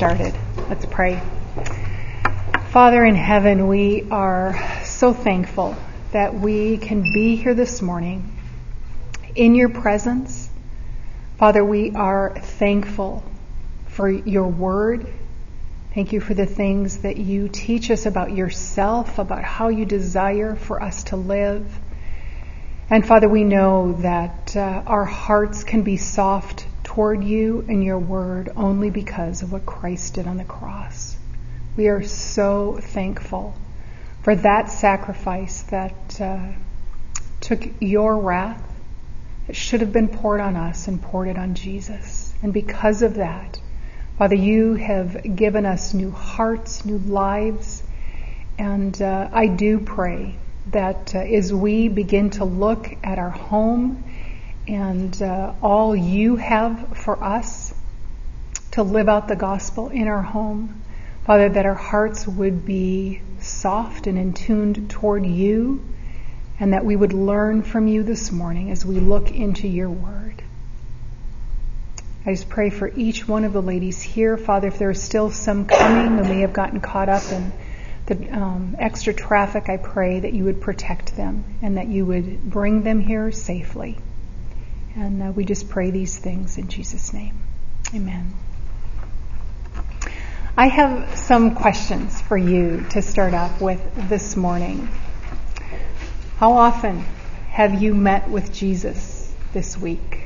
started. Let's pray. Father in heaven, we are so thankful that we can be here this morning in your presence. Father, we are thankful for your word. Thank you for the things that you teach us about yourself, about how you desire for us to live. And Father, we know that uh, our hearts can be soft toward you and your word only because of what Christ did on the cross. We are so thankful for that sacrifice that uh, took your wrath that should have been poured on us and poured it on Jesus. And because of that, Father, you have given us new hearts, new lives. And uh, I do pray that uh, as we begin to look at our home and uh, all you have for us to live out the gospel in our home, Father, that our hearts would be soft and in tuned toward you, and that we would learn from you this morning as we look into your word. I just pray for each one of the ladies here, Father, if there are still some coming who may have gotten caught up in the um, extra traffic, I pray that you would protect them and that you would bring them here safely. And uh, we just pray these things in Jesus' name. Amen. I have some questions for you to start off with this morning. How often have you met with Jesus this week?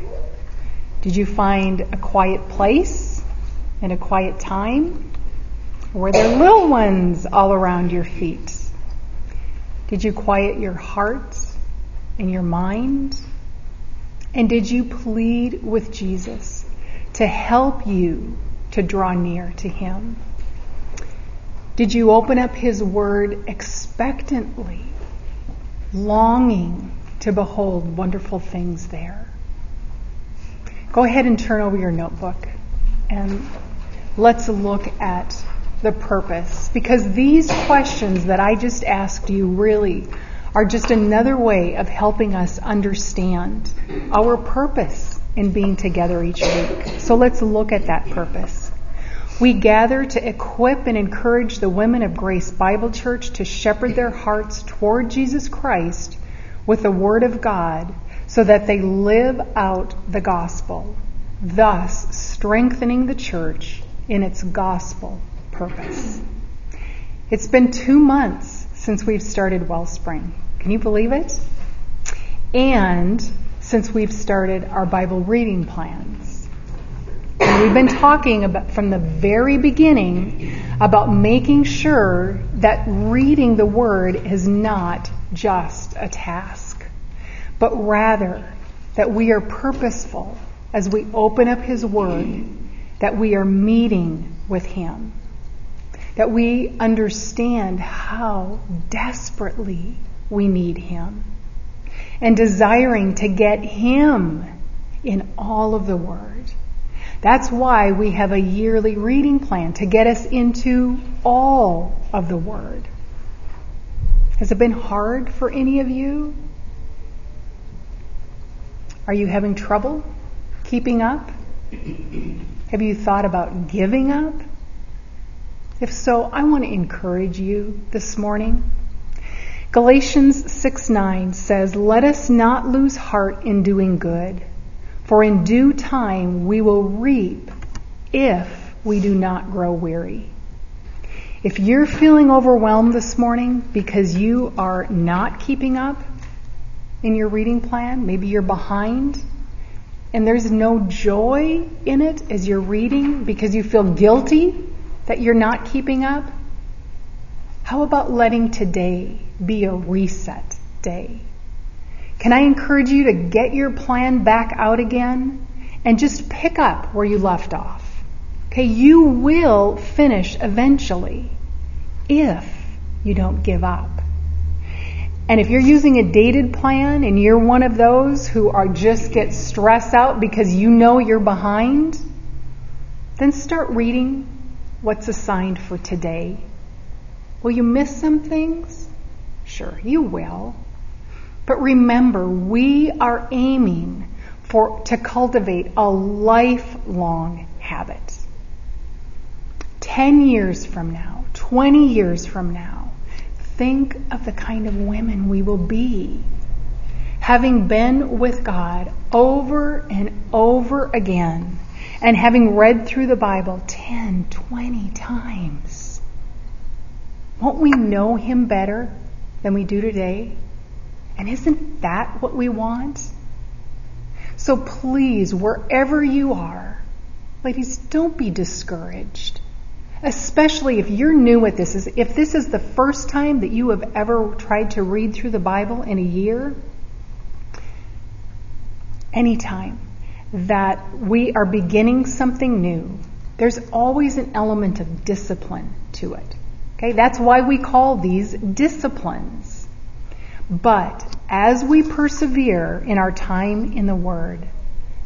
Did you find a quiet place and a quiet time? Were there little ones all around your feet? Did you quiet your heart and your mind? And did you plead with Jesus to help you to draw near to Him? Did you open up His Word expectantly, longing to behold wonderful things there? Go ahead and turn over your notebook and let's look at the purpose because these questions that I just asked you really are just another way of helping us understand our purpose in being together each week. So let's look at that purpose. We gather to equip and encourage the women of Grace Bible Church to shepherd their hearts toward Jesus Christ with the Word of God so that they live out the gospel, thus strengthening the church in its gospel purpose. It's been two months since we've started Wellspring. Can you believe it? And since we've started our Bible reading plans. And we've been talking about from the very beginning about making sure that reading the Word is not just a task, but rather that we are purposeful as we open up His Word, that we are meeting with Him that we understand how desperately we need Him and desiring to get Him in all of the Word. That's why we have a yearly reading plan to get us into all of the Word. Has it been hard for any of you? Are you having trouble keeping up? Have you thought about giving up? If so, I want to encourage you this morning. Galatians 6 9 says, Let us not lose heart in doing good, for in due time we will reap if we do not grow weary. If you're feeling overwhelmed this morning because you are not keeping up in your reading plan, maybe you're behind, and there's no joy in it as you're reading because you feel guilty that you're not keeping up? How about letting today be a reset day? Can I encourage you to get your plan back out again and just pick up where you left off? Okay, you will finish eventually if you don't give up. And if you're using a dated plan and you're one of those who are just get stressed out because you know you're behind, then start reading what's assigned for today. Will you miss some things? Sure, you will. But remember, we are aiming for, to cultivate a lifelong habit. 10 years from now, 20 years from now, think of the kind of women we will be. Having been with God over and over again, and having read through the Bible 10, 20 times, won't we know Him better than we do today? And isn't that what we want? So please, wherever you are, ladies, don't be discouraged. Especially if you're new at this, if this is the first time that you have ever tried to read through the Bible in a year, anytime that we are beginning something new, there's always an element of discipline to it. Okay, that's why we call these disciplines. But as we persevere in our time in the Word,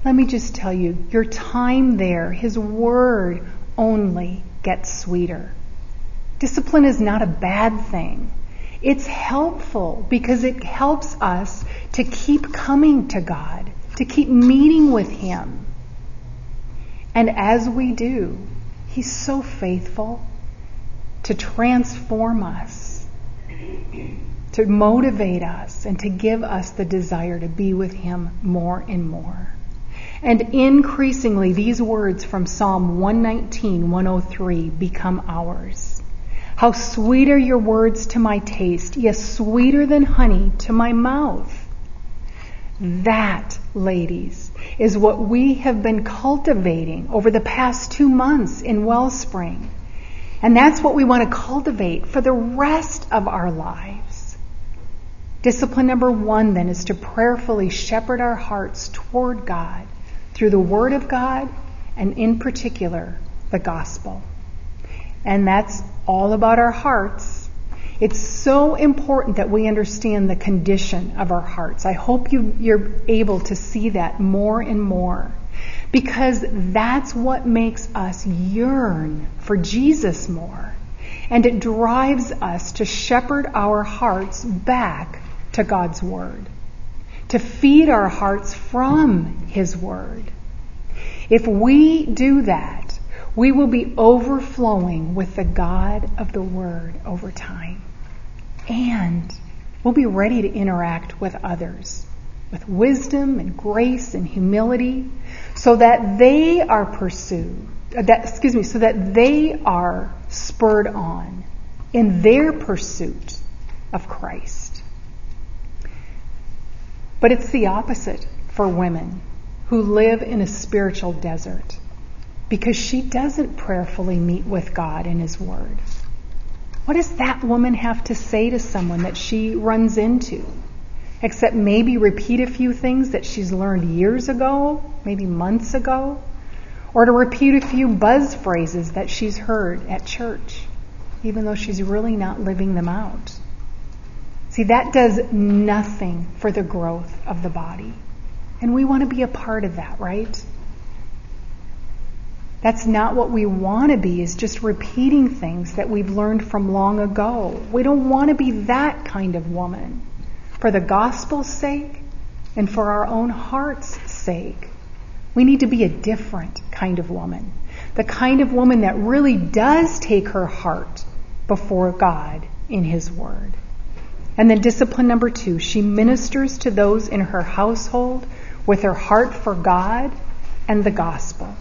let me just tell you, your time there, His Word only gets sweeter. Discipline is not a bad thing. It's helpful because it helps us to keep coming to God, to keep meeting with Him. And as we do, He's so faithful to transform us to motivate us and to give us the desire to be with Him more and more. And increasingly, these words from Psalm 119, 103 become ours. How sweet are your words to my taste, yes, sweeter than honey to my mouth. That, ladies, is what we have been cultivating over the past two months in Wellspring. And that's what we want to cultivate for the rest of our lives. Discipline number one, then, is to prayerfully shepherd our hearts toward God through the Word of God and, in particular, the gospel. And that's all about our hearts. It's so important that we understand the condition of our hearts. I hope you, you're able to see that more and more because that's what makes us yearn for Jesus more. And it drives us to shepherd our hearts back to God's Word, to feed our hearts from His Word. If we do that, we will be overflowing with the God of the Word over time. And we'll be ready to interact with others with wisdom and grace and humility so that they are pursued, uh, that, excuse me, so that they are spurred on in their pursuit of Christ. But it's the opposite for women who live in a spiritual desert because she doesn't prayerfully meet with God in His Word. What does that woman have to say to someone that she runs into? Except maybe repeat a few things that she's learned years ago, maybe months ago, or to repeat a few buzz phrases that she's heard at church, even though she's really not living them out. See, that does nothing for the growth of the body. And we want to be a part of that, right? That's not what we want to be, is just repeating things that we've learned from long ago. We don't want to be that kind of woman. For the gospel's sake and for our own heart's sake, we need to be a different kind of woman. The kind of woman that really does take her heart before God in His Word. And then discipline number two, she ministers to those in her household with her heart for God and the gospel.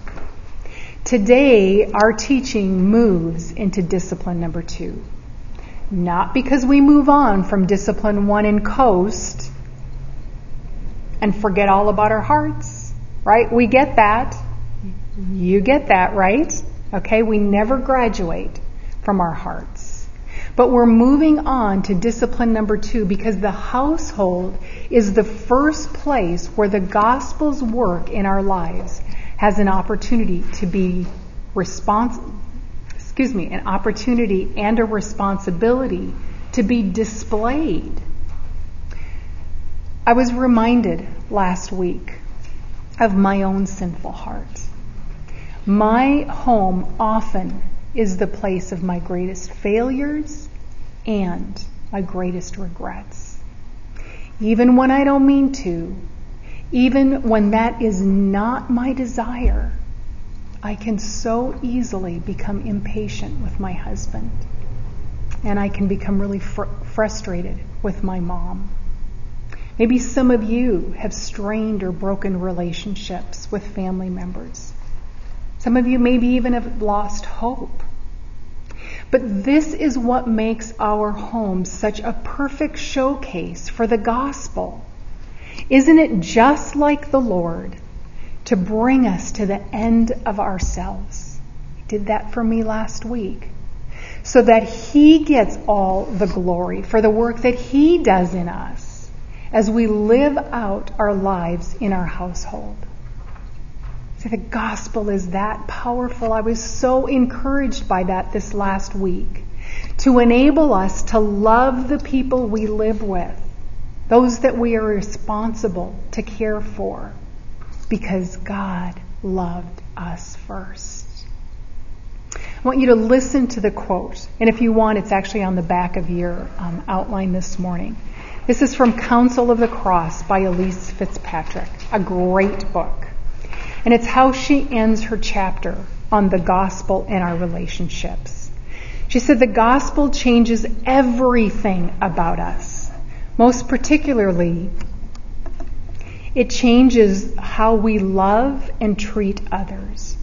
Today, our teaching moves into discipline number two. Not because we move on from discipline one and coast and forget all about our hearts, right? We get that. You get that, right? Okay, we never graduate from our hearts. But we're moving on to discipline number two because the household is the first place where the gospel's work in our lives has an opportunity to be responsible. Excuse me, an opportunity and a responsibility to be displayed. I was reminded last week of my own sinful heart. My home often is the place of my greatest failures and my greatest regrets. Even when I don't mean to, even when that is not my desire, I can so easily become impatient with my husband. And I can become really fr- frustrated with my mom. Maybe some of you have strained or broken relationships with family members. Some of you maybe even have lost hope. But this is what makes our home such a perfect showcase for the gospel. Isn't it just like the Lord to bring us to the end of ourselves? He did that for me last week. So that He gets all the glory for the work that He does in us as we live out our lives in our household. See, the gospel is that powerful. I was so encouraged by that this last week to enable us to love the people we live with, those that we are responsible to care for, because God loved us first. I want you to listen to the quote, and if you want, it's actually on the back of your um, outline this morning. This is from Counsel of the Cross by Elyse Fitzpatrick, a great book. And it's how she ends her chapter on the gospel and our relationships. She said the gospel changes everything about us. Most particularly, it changes how we love and treat others.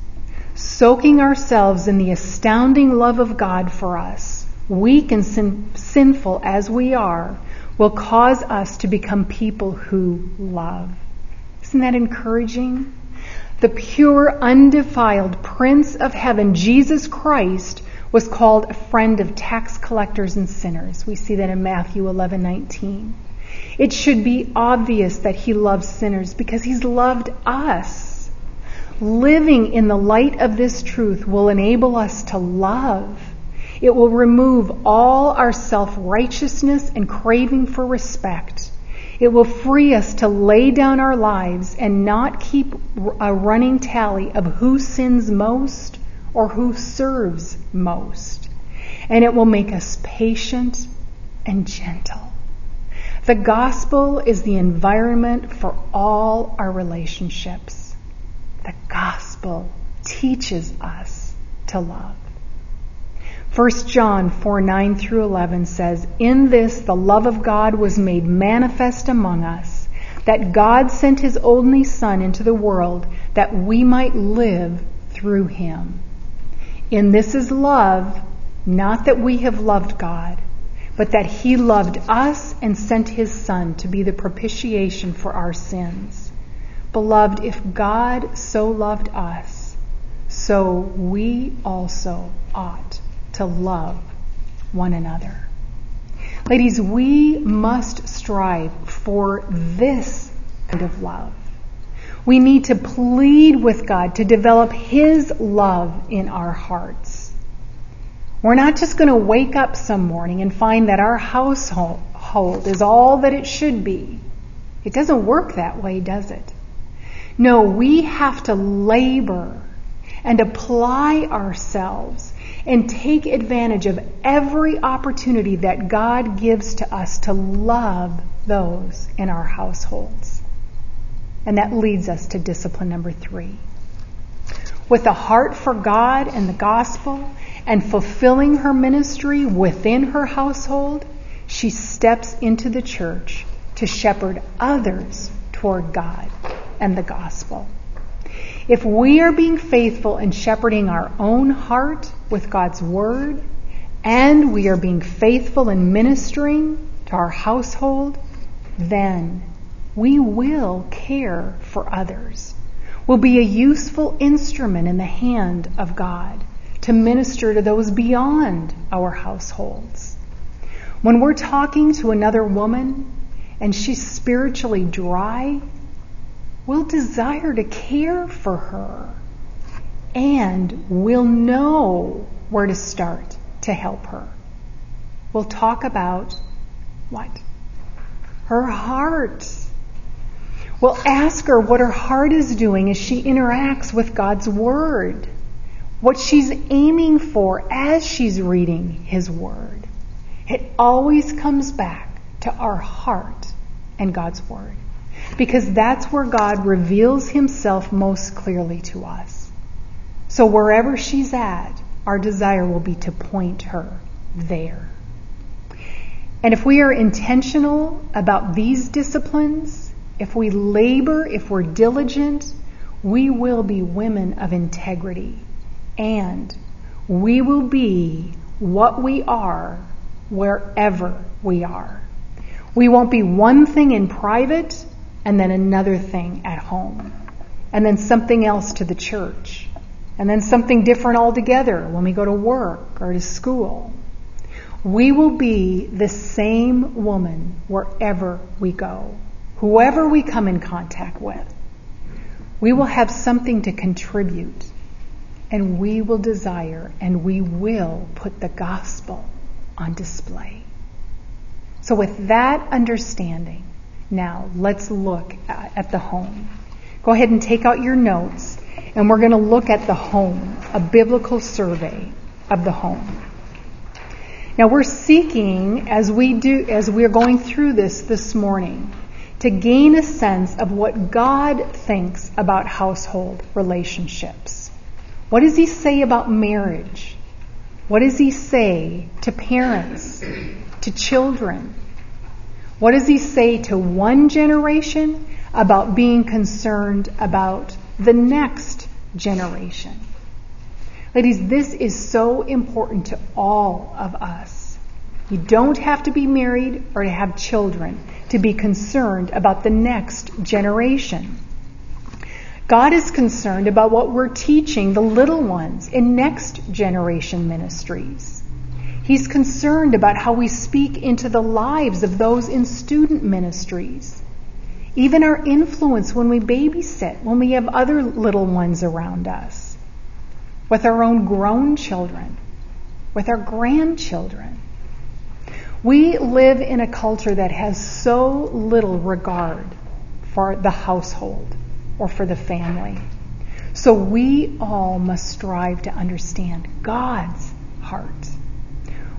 Soaking ourselves in the astounding love of God for us, weak and sin- sinful as we are, will cause us to become people who love. Isn't that encouraging? the pure, undefiled Prince of Heaven, Jesus Christ, was called a friend of tax collectors and sinners. We see that in Matthew 11:19. It should be obvious that he loves sinners because he's loved us. Living in the light of this truth will enable us to love. It will remove all our self-righteousness and craving for respect it will free us to lay down our lives and not keep a running tally of who sins most or who serves most. And it will make us patient and gentle. The gospel is the environment for all our relationships. The gospel teaches us to love. 1 John 4 9 through 11 says, In this the love of God was made manifest among us, that God sent his only Son into the world that we might live through him. In this is love, not that we have loved God, but that he loved us and sent his Son to be the propitiation for our sins. Beloved, if God so loved us, so we also ought to love one another. Ladies, we must strive for this kind of love. We need to plead with God to develop His love in our hearts. We're not just going to wake up some morning and find that our household is all that it should be. It doesn't work that way, does it? No, we have to labor and apply ourselves and take advantage of every opportunity that God gives to us to love those in our households. And that leads us to discipline number three. With a heart for God and the gospel and fulfilling her ministry within her household, she steps into the church to shepherd others toward God and the gospel. If we are being faithful in shepherding our own heart with God's word, and we are being faithful in ministering to our household, then we will care for others. We'll be a useful instrument in the hand of God to minister to those beyond our households. When we're talking to another woman and she's spiritually dry, we'll desire to care for her and we'll know where to start to help her. We'll talk about what? Her heart. We'll ask her what her heart is doing as she interacts with God's Word, what she's aiming for as she's reading His Word. It always comes back to our heart and God's Word because that's where God reveals himself most clearly to us. So wherever she's at, our desire will be to point her there. And if we are intentional about these disciplines, if we labor, if we're diligent, we will be women of integrity. And we will be what we are wherever we are. We won't be one thing in private and then another thing at home, and then something else to the church, and then something different altogether when we go to work or to school. We will be the same woman wherever we go, whoever we come in contact with. We will have something to contribute, and we will desire and we will put the gospel on display. So, with that understanding, now let's look at the home. Go ahead and take out your notes, and we're going to look at the home, a biblical survey of the home. Now we're seeking, as we do, as we're going through this this morning, to gain a sense of what God thinks about household relationships. What does He say about marriage? What does He say to parents, to children? What does He say to one generation about being concerned about the next generation? Ladies, this is so important to all of us. You don't have to be married or to have children to be concerned about the next generation. God is concerned about what we're teaching the little ones in next generation ministries. He's concerned about how we speak into the lives of those in student ministries. Even our influence when we babysit, when we have other little ones around us with our own grown children, with our grandchildren. We live in a culture that has so little regard for the household or for the family. So we all must strive to understand God's heart.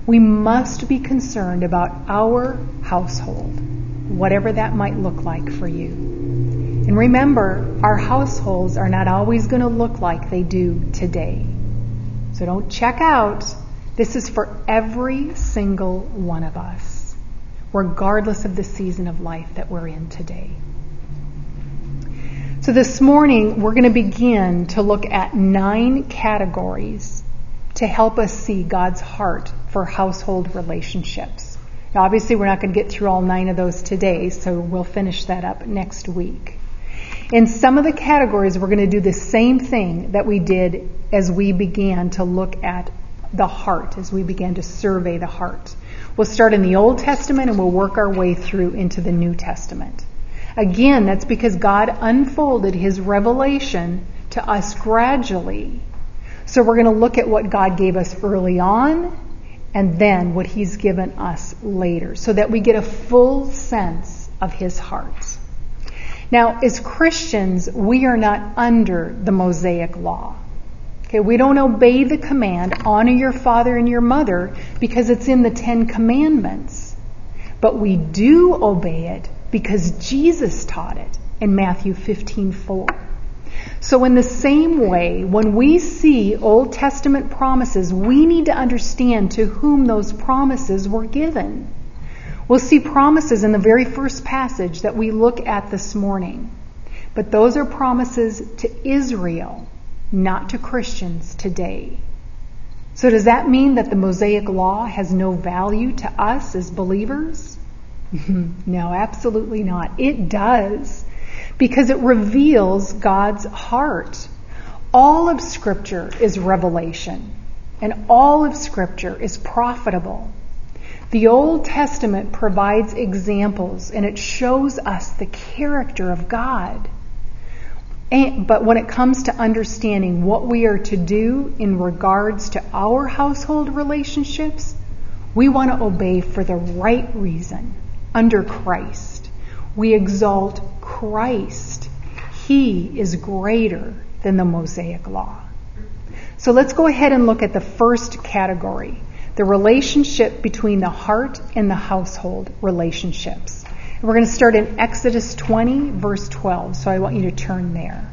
We must be concerned about our household, whatever that might look like for you. And remember, our households are not always going to look like they do today. So don't check out. This is for every single one of us, regardless of the season of life that we're in today. So this morning, we're going to begin to look at nine categories to help us see God's heart for household relationships. Now, obviously, we're not going to get through all nine of those today, so we'll finish that up next week. In some of the categories, we're going to do the same thing that we did as we began to look at the heart, as we began to survey the heart. We'll start in the Old Testament and we'll work our way through into the New Testament. Again, that's because God unfolded his revelation to us gradually. So we're going to look at what God gave us early on and then what he's given us later so that we get a full sense of his heart. Now, as Christians, we are not under the Mosaic law. Okay, we don't obey the command, honor your father and your mother, because it's in the Ten Commandments. But we do obey it because Jesus taught it in Matthew 15 4. So, in the same way, when we see Old Testament promises, we need to understand to whom those promises were given. We'll see promises in the very first passage that we look at this morning. But those are promises to Israel, not to Christians today. So does that mean that the Mosaic law has no value to us as believers? no, absolutely not. It does because it reveals God's heart. All of Scripture is revelation, and all of Scripture is profitable. The Old Testament provides examples and it shows us the character of God. And, but when it comes to understanding what we are to do in regards to our household relationships, we want to obey for the right reason under Christ. We exalt Christ. He is greater than the Mosaic law. So let's go ahead and look at the first category the relationship between the heart and the household relationships. We're going to start in Exodus 20, verse 12. So I want you to turn there.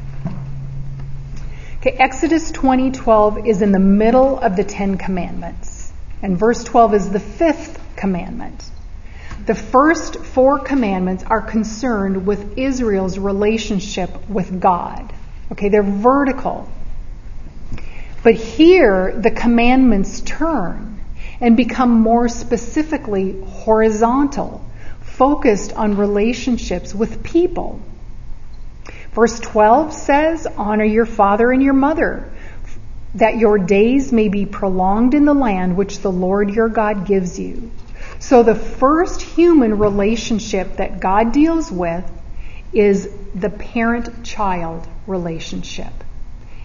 Okay, Exodus 20:12 is in the middle of the 10 commandments. And verse 12 is the fifth commandment. The first four commandments are concerned with Israel's relationship with God. Okay, they're vertical. But here, the commandments turn and become more specifically horizontal, focused on relationships with people. Verse 12 says, Honor your father and your mother, that your days may be prolonged in the land which the Lord your God gives you. So the first human relationship that God deals with is the parent child relationship.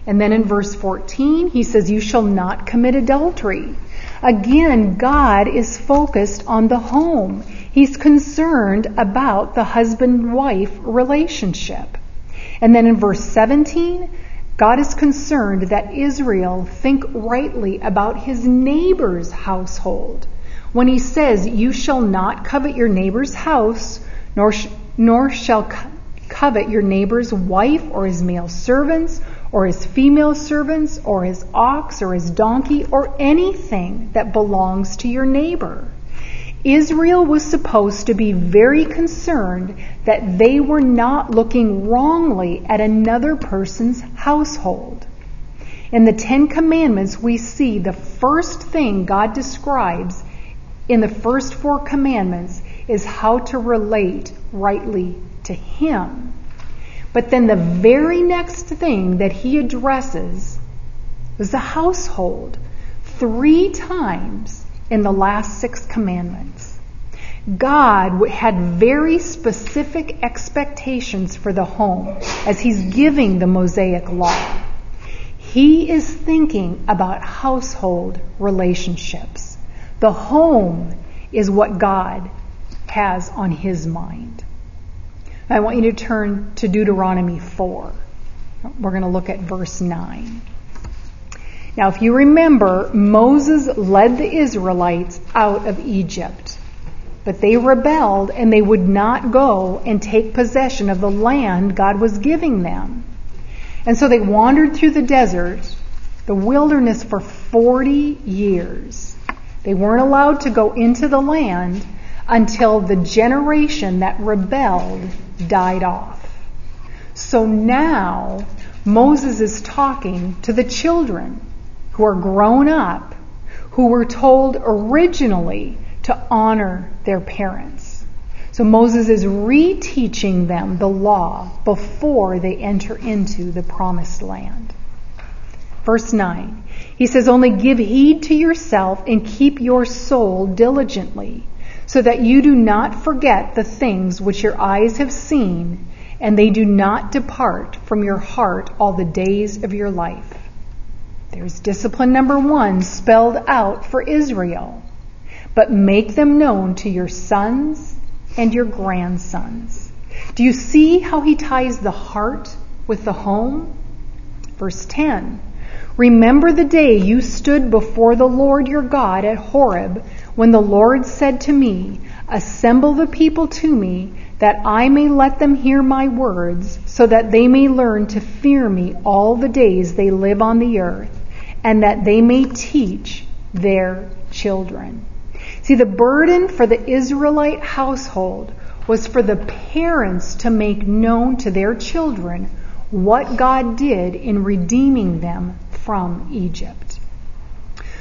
And then in verse 14, he says, You shall not commit adultery. Again, God is focused on the home. He's concerned about the husband wife relationship. And then in verse 17, God is concerned that Israel think rightly about his neighbor's household. When he says, You shall not covet your neighbor's house, nor, sh- nor shall co- covet your neighbor's wife or his male servants or his female servants, or his ox, or his donkey, or anything that belongs to your neighbor. Israel was supposed to be very concerned that they were not looking wrongly at another person's household. In the Ten Commandments, we see the first thing God describes in the first four commandments is how to relate rightly to Him. But then the very next thing that he addresses is the household three times in the last six commandments. God had very specific expectations for the home as he's giving the Mosaic law. He is thinking about household relationships. The home is what God has on his mind. I want you to turn to Deuteronomy 4. We're going to look at verse 9. Now, if you remember, Moses led the Israelites out of Egypt, but they rebelled and they would not go and take possession of the land God was giving them. And so they wandered through the desert, the wilderness, for 40 years. They weren't allowed to go into the land until the generation that rebelled died off. So now Moses is talking to the children who are grown up, who were told originally to honor their parents. So Moses is reteaching them the law before they enter into the promised land. Verse 9. He says, Only give heed to yourself and keep your soul diligently so that you do not forget the things which your eyes have seen, and they do not depart from your heart all the days of your life. There's discipline number one spelled out for Israel. But make them known to your sons and your grandsons. Do you see how he ties the heart with the home? Verse 10 Remember the day you stood before the Lord your God at Horeb when the Lord said to me, Assemble the people to me, that I may let them hear my words, so that they may learn to fear me all the days they live on the earth, and that they may teach their children. See, the burden for the Israelite household was for the parents to make known to their children what God did in redeeming them from Egypt.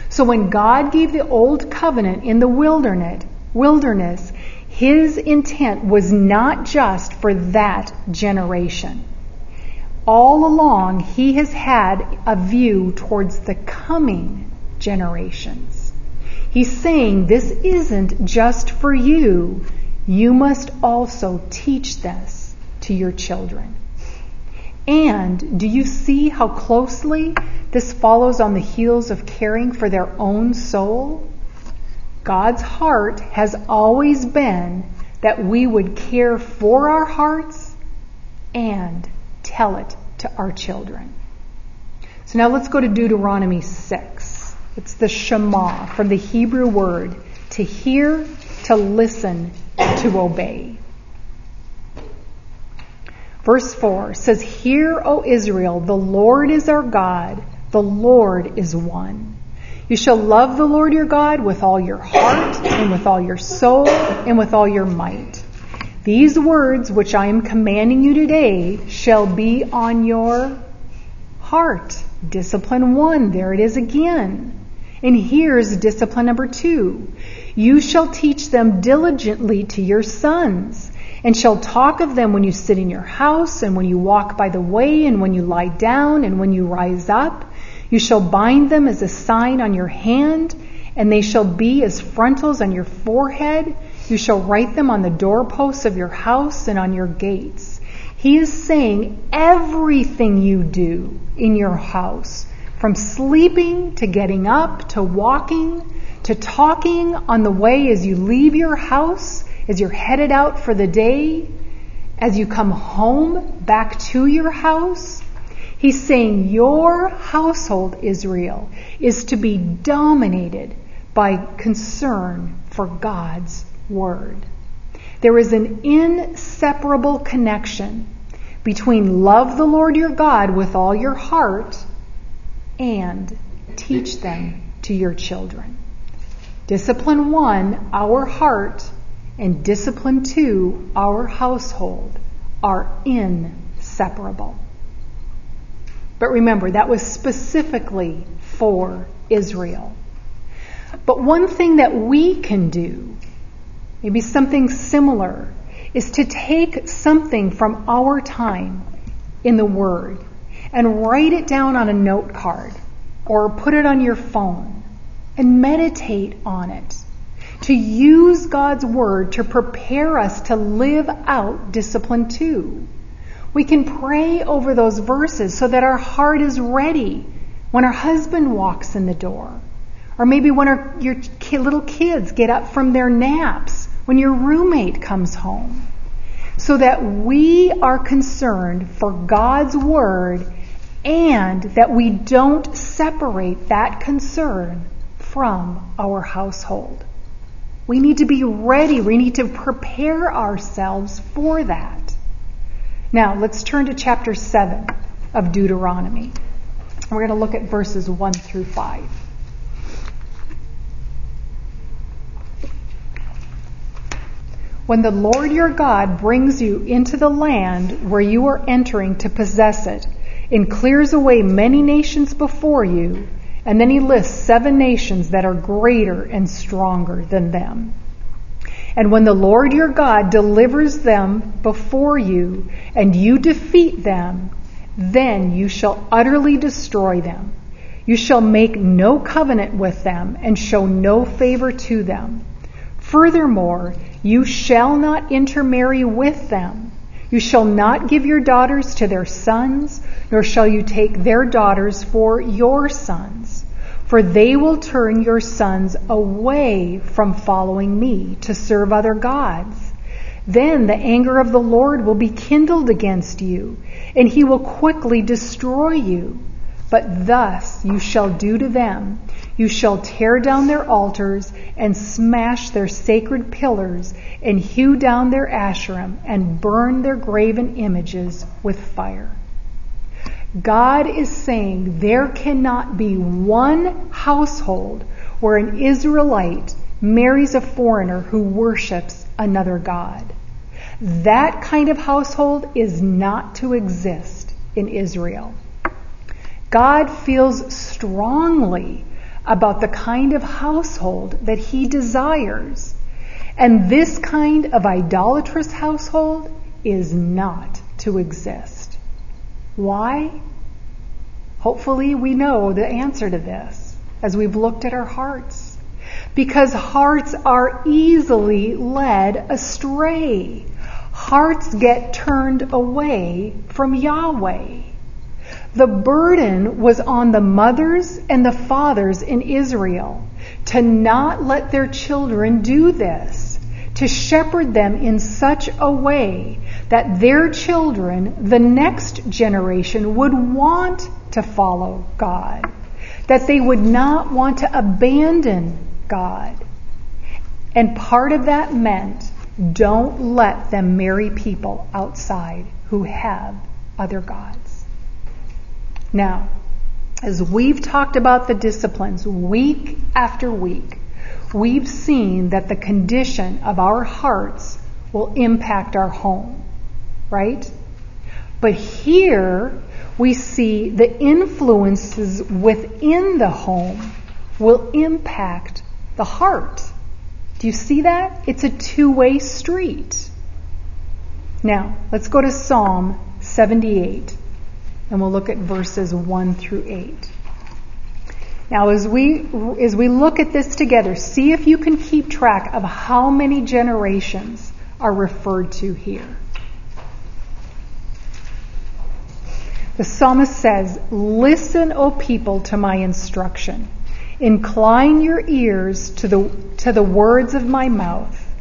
So when God gave the old covenant in the wilderness, wilderness, his intent was not just for that generation. All along, he has had a view towards the coming generations. He's saying this isn't just for you. You must also teach this to your children. And do you see how closely this follows on the heels of caring for their own soul? God's heart has always been that we would care for our hearts and tell it to our children. So now let's go to Deuteronomy 6. It's the Shema from the Hebrew word to hear, to listen, to obey. Verse 4 says, Hear, O Israel, the Lord is our God, the Lord is one. You shall love the Lord your God with all your heart, and with all your soul, and with all your might. These words which I am commanding you today shall be on your heart. Discipline one, there it is again. And here's discipline number two. You shall teach them diligently to your sons, and shall talk of them when you sit in your house, and when you walk by the way, and when you lie down, and when you rise up. You shall bind them as a sign on your hand, and they shall be as frontals on your forehead. You shall write them on the doorposts of your house and on your gates. He is saying everything you do in your house, from sleeping to getting up to walking to talking on the way as you leave your house, as you're headed out for the day, as you come home back to your house. He's saying your household, Israel, is to be dominated by concern for God's word. There is an inseparable connection between love the Lord your God with all your heart and teach them to your children. Discipline one, our heart, and discipline two our household, are inseparable. But remember, that was specifically for Israel. But one thing that we can do maybe something similar, is to take something from our time in the Word and write it down on a note card or put it on your phone and meditate on it. To use God's Word to prepare us to live out discipline two. We can pray over those verses so that our heart is ready when our husband walks in the door. Or maybe when our, your little kids get up from their naps when your roommate comes home, so that we are concerned for God's Word and that we don't separate that concern from our household. We need to be ready. We need to prepare ourselves for that. Now, let's turn to chapter 7 of Deuteronomy. We're going to look at verses 1 through 5. When the Lord your God brings you into the land where you are entering to possess it, and clears away many nations before you, and then he lists seven nations that are greater and stronger than them. And when the Lord your God delivers them before you, and you defeat them, then you shall utterly destroy them. You shall make no covenant with them, and show no favor to them. Furthermore, you shall not intermarry with them. You shall not give your daughters to their sons, nor shall you take their daughters for your sons. For they will turn your sons away from following me to serve other gods. Then the anger of the Lord will be kindled against you, and he will quickly destroy you. But thus you shall do to them you shall tear down their altars and smash their sacred pillars and hew down their asherim and burn their graven images with fire. God is saying there cannot be one household where an Israelite marries a foreigner who worships another God. That kind of household is not to exist in Israel. God feels strongly about the kind of household that he desires. And this kind of idolatrous household is not to exist. Why? Hopefully, we know the answer to this as we've looked at our hearts. Because hearts are easily led astray. Hearts get turned away from Yahweh. The burden was on the mothers and the fathers in Israel to not let their children do this, to shepherd them in such a way that their children, the next generation, would want to follow God, that they would not want to abandon God. And part of that meant don't let them marry people outside who have other gods. Now, as we've talked about the disciplines week after week, we've seen that the condition of our hearts will impact our home, right? But here we see the influences within the home will impact the heart. Do you see that? It's a two way street. Now, let's go to Psalm 78 and we'll look at verses 1 through 8. Now, as we, as we look at this together, see if you can keep track of how many generations are referred to here. The psalmist says, Listen, O people, to my instruction. Incline your ears to the, to the words of my mouth.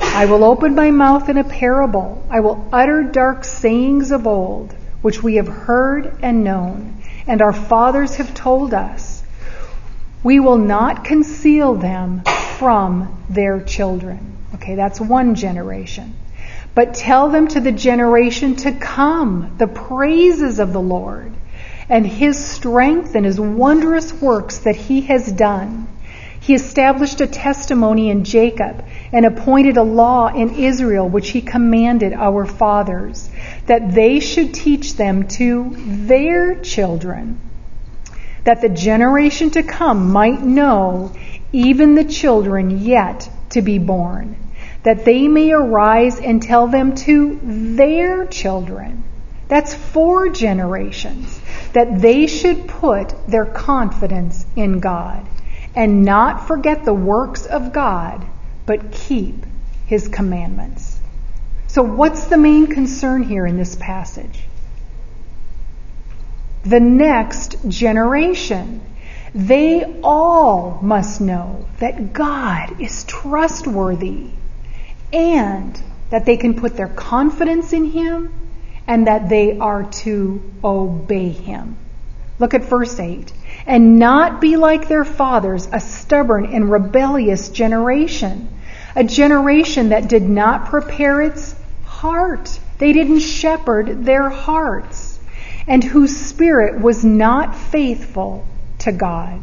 I will open my mouth in a parable. I will utter dark sayings of old, which we have heard and known, and our fathers have told us. We will not conceal them from their children. Okay, that's one generation. But tell them to the generation to come the praises of the Lord and his strength and his wondrous works that he has done. He established a testimony in Jacob and appointed a law in Israel, which he commanded our fathers, that they should teach them to their children, that the generation to come might know, even the children yet to be born, that they may arise and tell them to their children. That's four generations that they should put their confidence in God and not forget the works of God, but keep his commandments. So, what's the main concern here in this passage? The next generation. They all must know that God is trustworthy and that they can put their confidence in Him and that they are to obey him. Look at verse 8. And not be like their fathers, a stubborn and rebellious generation, a generation that did not prepare its heart. They didn't shepherd their hearts, and whose spirit was not faithful to God.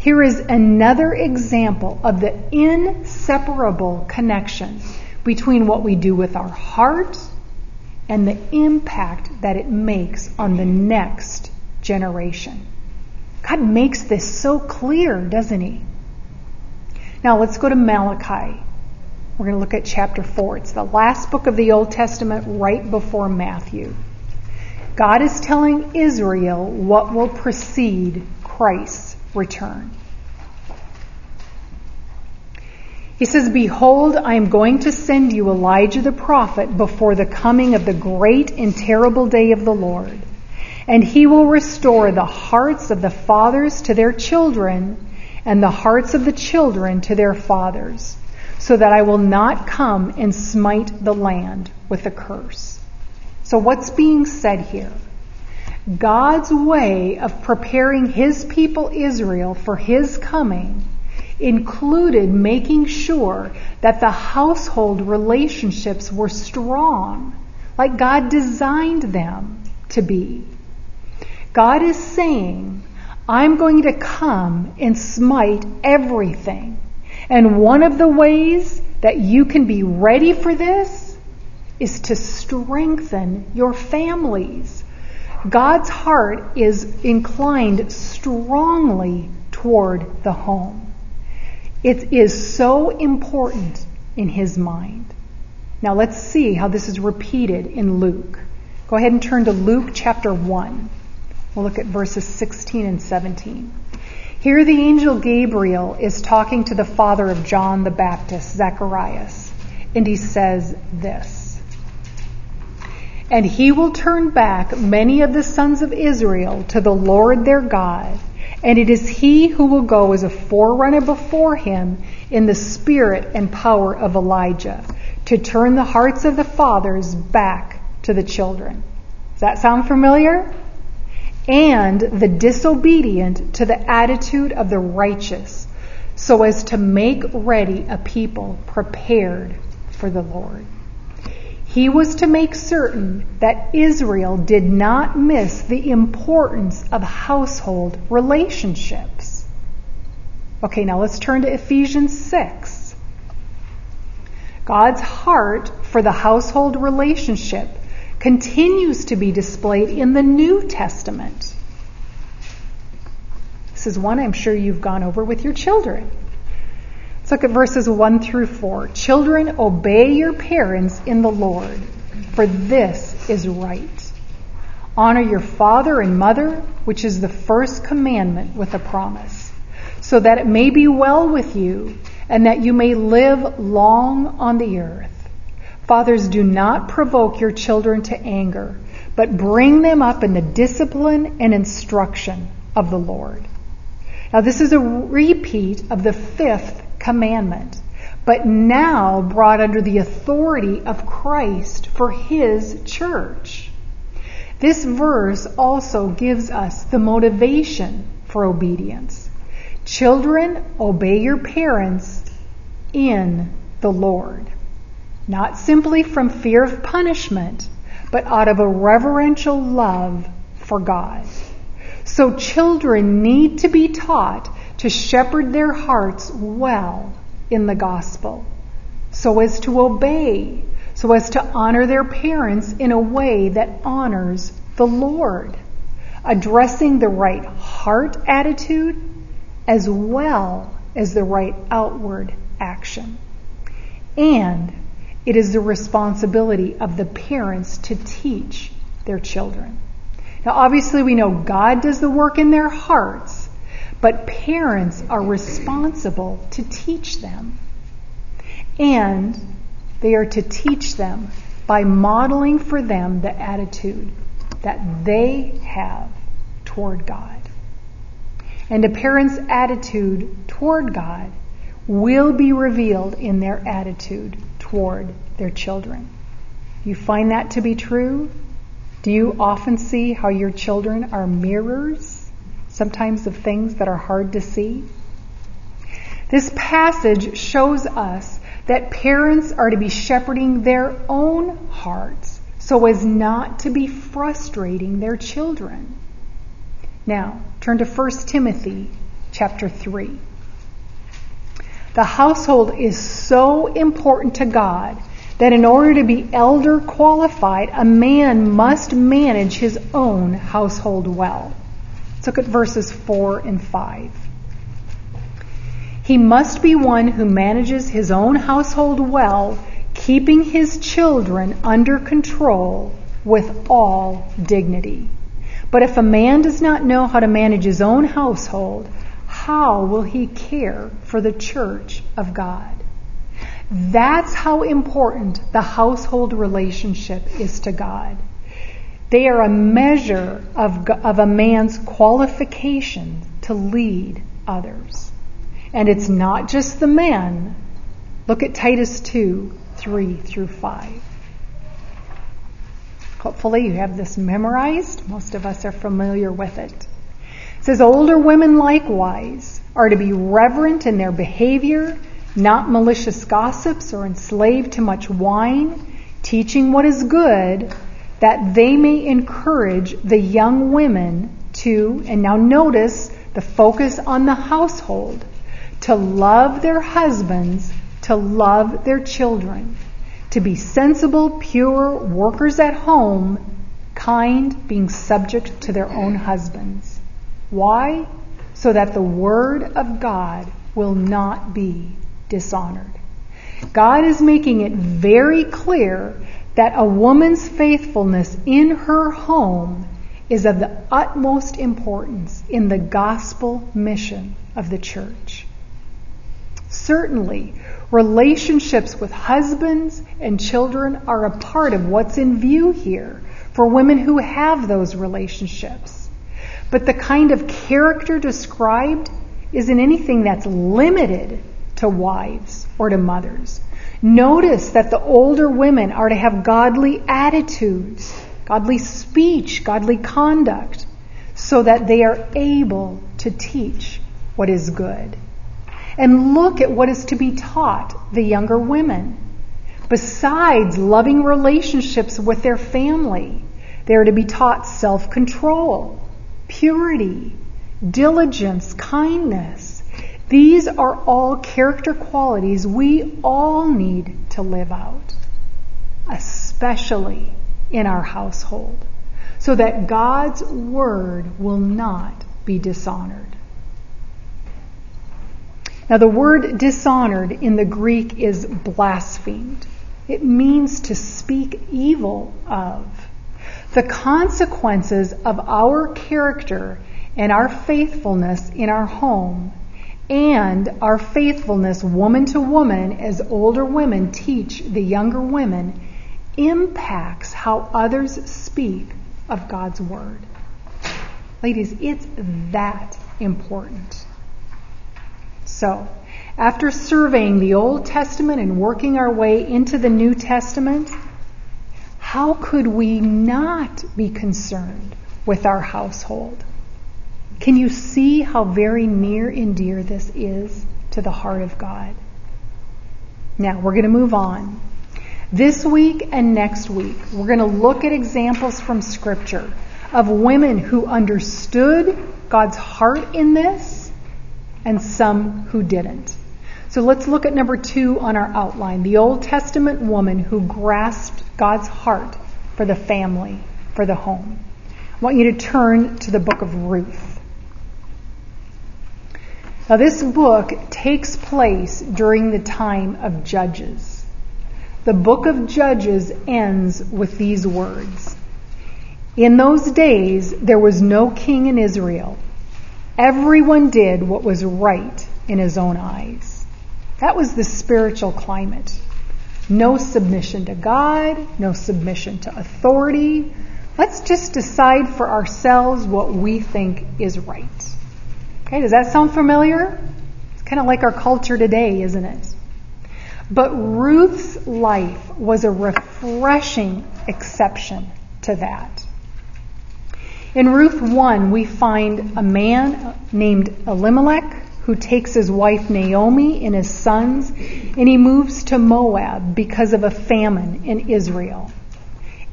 Here is another example of the inseparable connection between what we do with our heart and the impact that it makes on the next generation. God makes this so clear, doesn't He? Now let's go to Malachi. We're going to look at chapter 4. It's the last book of the Old Testament right before Matthew. God is telling Israel what will precede Christ's return. He says, Behold, I am going to send you Elijah the prophet before the coming of the great and terrible day of the Lord. And he will restore the hearts of the fathers to their children and the hearts of the children to their fathers, so that I will not come and smite the land with a curse. So what's being said here? God's way of preparing his people Israel for his coming included making sure that the household relationships were strong, like God designed them to be. God is saying, I'm going to come and smite everything. And one of the ways that you can be ready for this is to strengthen your families. God's heart is inclined strongly toward the home. It is so important in his mind. Now let's see how this is repeated in Luke. Go ahead and turn to Luke chapter 1. We'll look at verses 16 and 17. Here the angel Gabriel is talking to the father of John the Baptist, Zacharias, and he says this. And he will turn back many of the sons of Israel to the Lord their God and it is he who will go as a forerunner before him in the spirit and power of Elijah to turn the hearts of the fathers back to the children. Does that sound familiar? And the disobedient to the attitude of the righteous, so as to make ready a people prepared for the Lord. He was to make certain that Israel did not miss the importance of household relationships. Okay, now let's turn to Ephesians 6. God's heart for the household relationship continues to be displayed in the New Testament. This is one I'm sure you've gone over with your children. Let's look at verses 1 through 4. Children, obey your parents in the Lord, for this is right. Honor your father and mother, which is the first commandment with a promise, so that it may be well with you and that you may live long on the earth. Fathers, do not provoke your children to anger, but bring them up in the discipline and instruction of the Lord. Now, this is a repeat of the fifth commandment, but now brought under the authority of Christ for his church. This verse also gives us the motivation for obedience. Children, obey your parents in the Lord not simply from fear of punishment, but out of a reverential love for God. So children need to be taught to shepherd their hearts well in the gospel, so as to obey, so as to honor their parents in a way that honors the Lord, addressing the right heart attitude as well as the right outward action. And it is the responsibility of the parents to teach their children. Now, obviously, we know God does the work in their hearts, but parents are responsible to teach them. And they are to teach them by modeling for them the attitude that they have toward God. And a parent's attitude toward God will be revealed in their attitude toward their children. You find that to be true? Do you often see how your children are mirrors, sometimes of things that are hard to see? This passage shows us that parents are to be shepherding their own hearts so as not to be frustrating their children. Now, turn to 1 Timothy chapter 3. The household is so important to God that in order to be elder qualified, a man must manage his own household well. Let's look at verses 4 and 5. He must be one who manages his own household well, keeping his children under control with all dignity. But if a man does not know how to manage his own household, how will he care for the church of God? That's how important the household relationship is to God. They are a measure of, of a man's qualification to lead others. And it's not just the men. Look at Titus 2 3 through 5. Hopefully, you have this memorized. Most of us are familiar with it. It says, Older women likewise are to be reverent in their behavior, not malicious gossips or enslaved to much wine, teaching what is good, that they may encourage the young women to, and now notice the focus on the household, to love their husbands, to love their children, to be sensible, pure, workers at home, kind, being subject to their own husbands. Why? So that the Word of God will not be dishonored. God is making it very clear that a woman's faithfulness in her home is of the utmost importance in the gospel mission of the church. Certainly, relationships with husbands and children are a part of what's in view here for women who have those relationships. But the kind of character described isn't anything that's limited to wives or to mothers. Notice that the older women are to have godly attitudes, godly speech, godly conduct, so that they are able to teach what is good. And look at what is to be taught the younger women. Besides loving relationships with their family, they are to be taught self control, purity, diligence, kindness. These are all character qualities we all need to live out, especially in our household, so that God's word will not be dishonored. Now, the word dishonored in the Greek is blasphemed. It means to speak evil of. The consequences of our character and our faithfulness in our home and our faithfulness woman to woman as older women teach the younger women impacts how others speak of God's Word. Ladies, it's that important. So, after surveying the Old Testament and working our way into the New Testament, how could we not be concerned with our household? Can you see how very near and dear this is to the heart of God? Now, we're going to move on. This week and next week, we're going to look at examples from Scripture of women who understood God's heart in this and some who didn't. So let's look at number two on our outline the Old Testament woman who grasped God's heart for the family, for the home. I want you to turn to the book of Ruth. Now, this book takes place during the time of Judges. The book of Judges ends with these words In those days, there was no king in Israel. Everyone did what was right in his own eyes. That was the spiritual climate. No submission to God, no submission to authority. Let's just decide for ourselves what we think is right. Okay, does that sound familiar? It's kind of like our culture today, isn't it? But Ruth's life was a refreshing exception to that. In Ruth 1, we find a man named Elimelech who takes his wife Naomi and his sons and he moves to Moab because of a famine in Israel.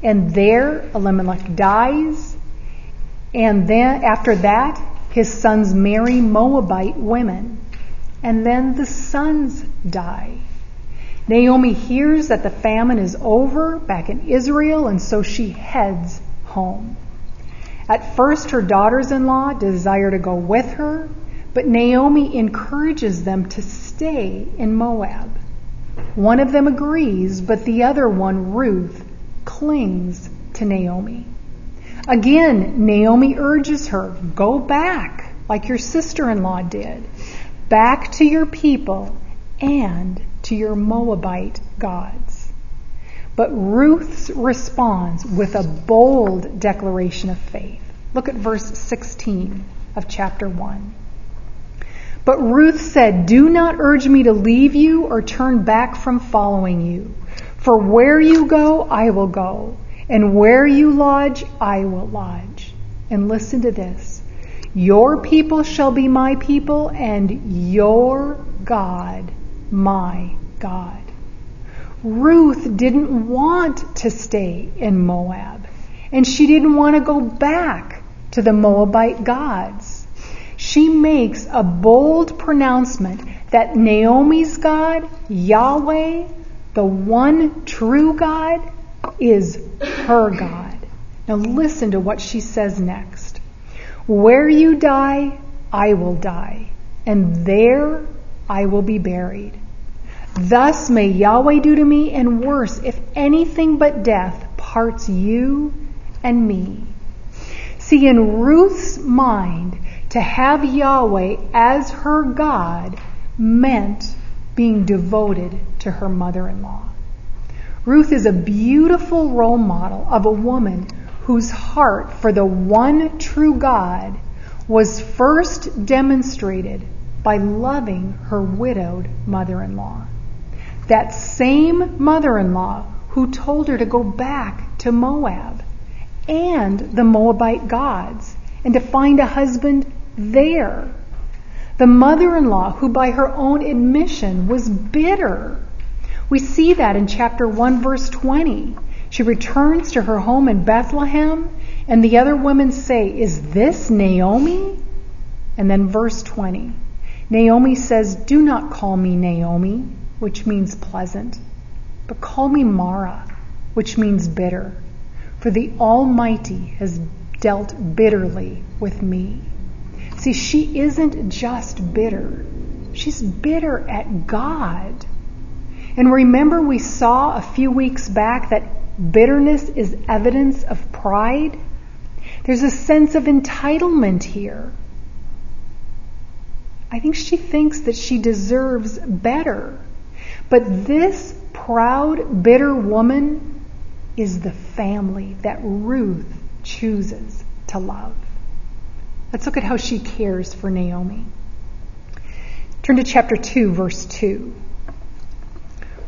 And there Elimelech dies and then after that his sons marry Moabite women, and then the sons die. Naomi hears that the famine is over back in Israel, and so she heads home. At first, her daughters in law desire to go with her, but Naomi encourages them to stay in Moab. One of them agrees, but the other one, Ruth, clings to Naomi. Again, Naomi urges her, go back, like your sister in law did, back to your people and to your Moabite gods. But Ruth responds with a bold declaration of faith. Look at verse 16 of chapter 1. But Ruth said, Do not urge me to leave you or turn back from following you. For where you go, I will go and where you lodge, I will lodge. And listen to this Your people shall be my people, and your God my God. Ruth didn't want to stay in Moab, and she didn't want to go back to the Moabite gods. She makes a bold pronouncement that Naomi's God, Yahweh, the one true God, is her God. Now listen to what she says next. Where you die, I will die, and there I will be buried. Thus may Yahweh do to me, and worse, if anything but death parts you and me. See, in Ruth's mind, to have Yahweh as her God meant being devoted to her mother in law. Ruth is a beautiful role model of a woman whose heart for the one true God was first demonstrated by loving her widowed mother in law. That same mother in law who told her to go back to Moab and the Moabite gods and to find a husband there. The mother in law who, by her own admission, was bitter We see that in chapter 1, verse 20. She returns to her home in Bethlehem, and the other women say, Is this Naomi? And then verse 20. Naomi says, Do not call me Naomi, which means pleasant, but call me Mara, which means bitter, for the Almighty has dealt bitterly with me. See, she isn't just bitter, she's bitter at God. And remember, we saw a few weeks back that bitterness is evidence of pride? There's a sense of entitlement here. I think she thinks that she deserves better. But this proud, bitter woman is the family that Ruth chooses to love. Let's look at how she cares for Naomi. Turn to chapter 2, verse 2.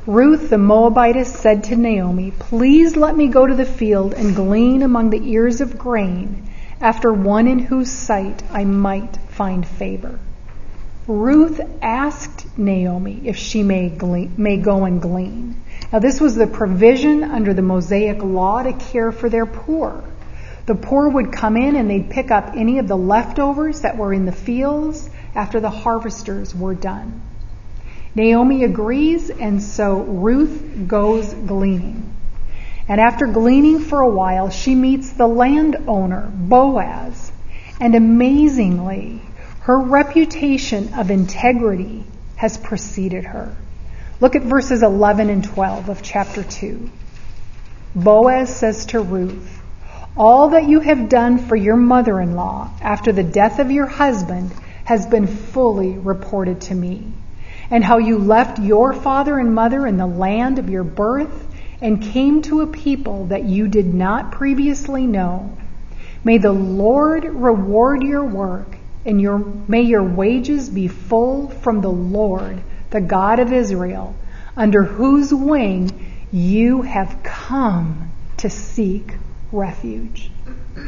Ruth the Moabitess said to Naomi, Please let me go to the field and glean among the ears of grain after one in whose sight I might find favor. Ruth asked Naomi if she may, glean, may go and glean. Now, this was the provision under the Mosaic law to care for their poor. The poor would come in and they'd pick up any of the leftovers that were in the fields after the harvesters were done. Naomi agrees, and so Ruth goes gleaning. And after gleaning for a while, she meets the landowner, Boaz. And amazingly, her reputation of integrity has preceded her. Look at verses 11 and 12 of chapter 2. Boaz says to Ruth, All that you have done for your mother in law after the death of your husband has been fully reported to me and how you left your father and mother in the land of your birth and came to a people that you did not previously know. May the Lord reward your work and your, may your wages be full from the Lord, the God of Israel, under whose wing you have come to seek refuge.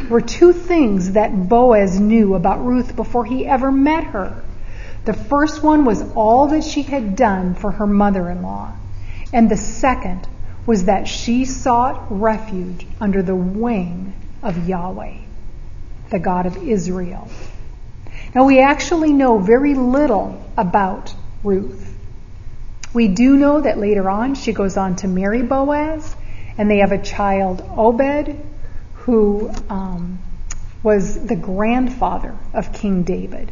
Were two things that Boaz knew about Ruth before he ever met her. The first one was all that she had done for her mother in law. And the second was that she sought refuge under the wing of Yahweh, the God of Israel. Now, we actually know very little about Ruth. We do know that later on she goes on to marry Boaz, and they have a child, Obed, who um, was the grandfather of King David.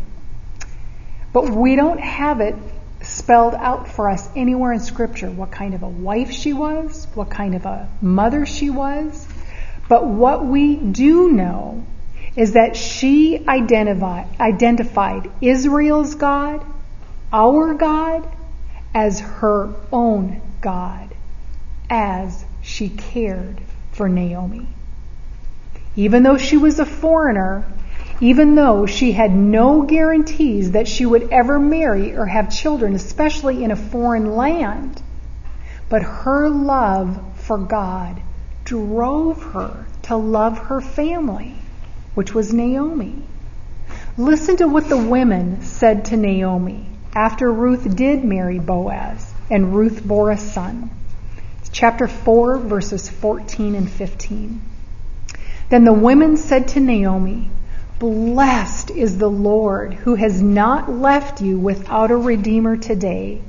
But we don't have it spelled out for us anywhere in Scripture what kind of a wife she was, what kind of a mother she was. But what we do know is that she identified, Israel's God, our God, as her own God, as she cared for Naomi. Even though she was a foreigner, even though she had no guarantees that she would ever marry or have children, especially in a foreign land. But her love for God drove her to love her family, which was Naomi. Listen to what the women said to Naomi after Ruth did marry Boaz and Ruth bore a son. It's chapter 4, verses 14 and 15. Then the women said to Naomi, Blessed is the Lord who has not left you without a redeemer today.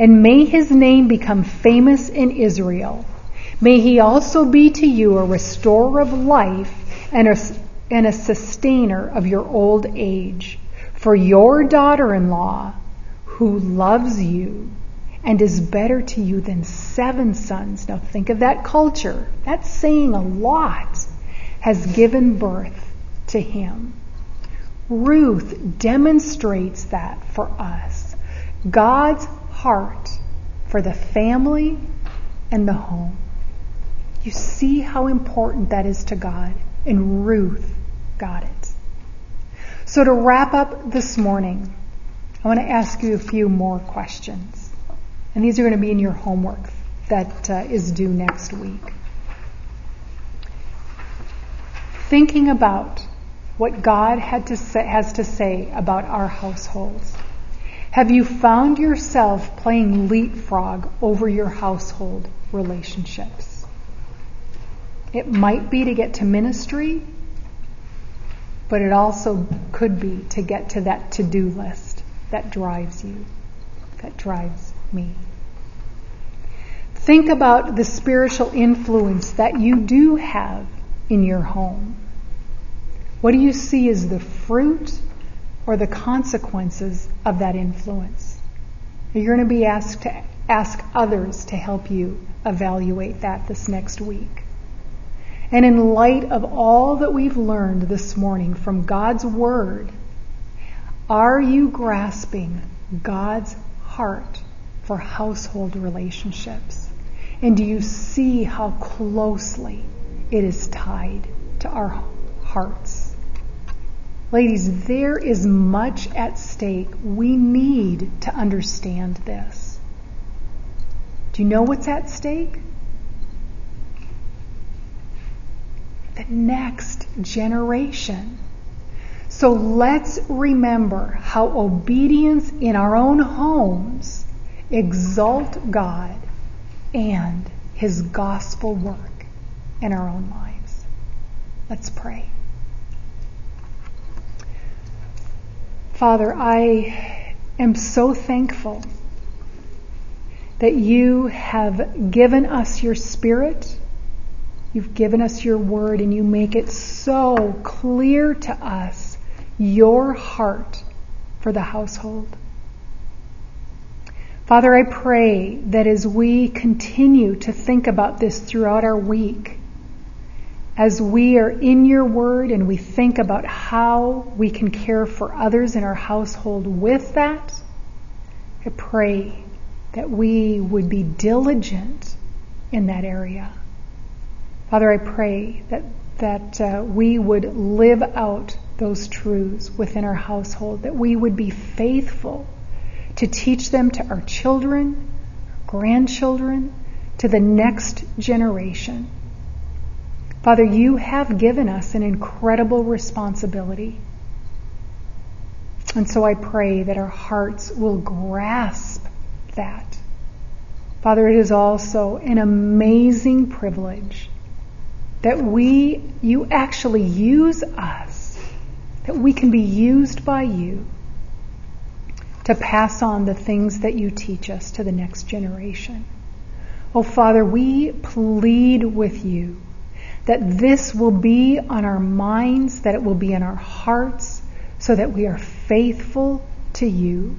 And may his name become famous in Israel. May he also be to you a restorer of life and a, and a sustainer of your old age. For your daughter in law, who loves you and is better to you than seven sons. Now think of that culture. That's saying a lot. Has given birth to him. Ruth demonstrates that for us. God's heart for the family and the home. You see how important that is to God, and Ruth got it. So, to wrap up this morning, I want to ask you a few more questions. And these are going to be in your homework that uh, is due next week. Thinking about what God to say, has to say about our households. Have you found yourself playing leapfrog over your household relationships? It might be to get to ministry, but it also could be to get to that to do list that drives you, that drives me. Think about the spiritual influence that you do have in your home. What do you see as the fruit or the consequences of that influence? You're going to be asked to ask others to help you evaluate that this next week. And in light of all that we've learned this morning from God's Word, are you grasping God's heart for household relationships? And do you see how closely it is tied to our hearts? Ladies, there is much at stake. We need to understand this. Do you know what's at stake? the next generation. So let's remember how obedience in our own homes exalt God and his gospel work in our own lives. Let's pray. Father, I am so thankful that you have given us your spirit You've given us your word and you make it so clear to us your heart for the household. Father, I pray that as we continue to think about this throughout our week, as we are in your word and we think about how we can care for others in our household with that, I pray that we would be diligent in that area. Father, I pray that, that uh, we would live out those truths within our household, that we would be faithful to teach them to our children, grandchildren, to the next generation. Father, you have given us an incredible responsibility. And so I pray that our hearts will grasp that. Father, it is also an amazing privilege that we, you actually use us, that we can be used by you to pass on the things that you teach us to the next generation. Oh, Father, we plead with you that this will be on our minds, that it will be in our hearts, so that we are faithful to you,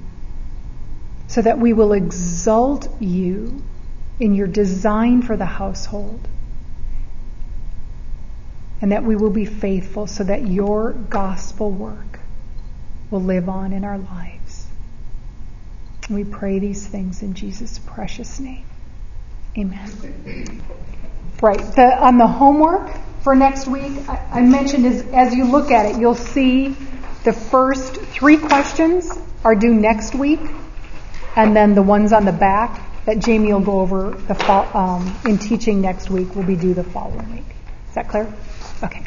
so that we will exalt you in your design for the household and that we will be faithful so that your gospel work will live on in our lives. We pray these things in Jesus' precious name. Amen. Right. The, on the homework for next week, I, I mentioned as, as you look at it, you'll see the first three questions are due next week, and then the ones on the back that Jamie will go over the um, in teaching next week will be due the following week. Is that clear? Okay.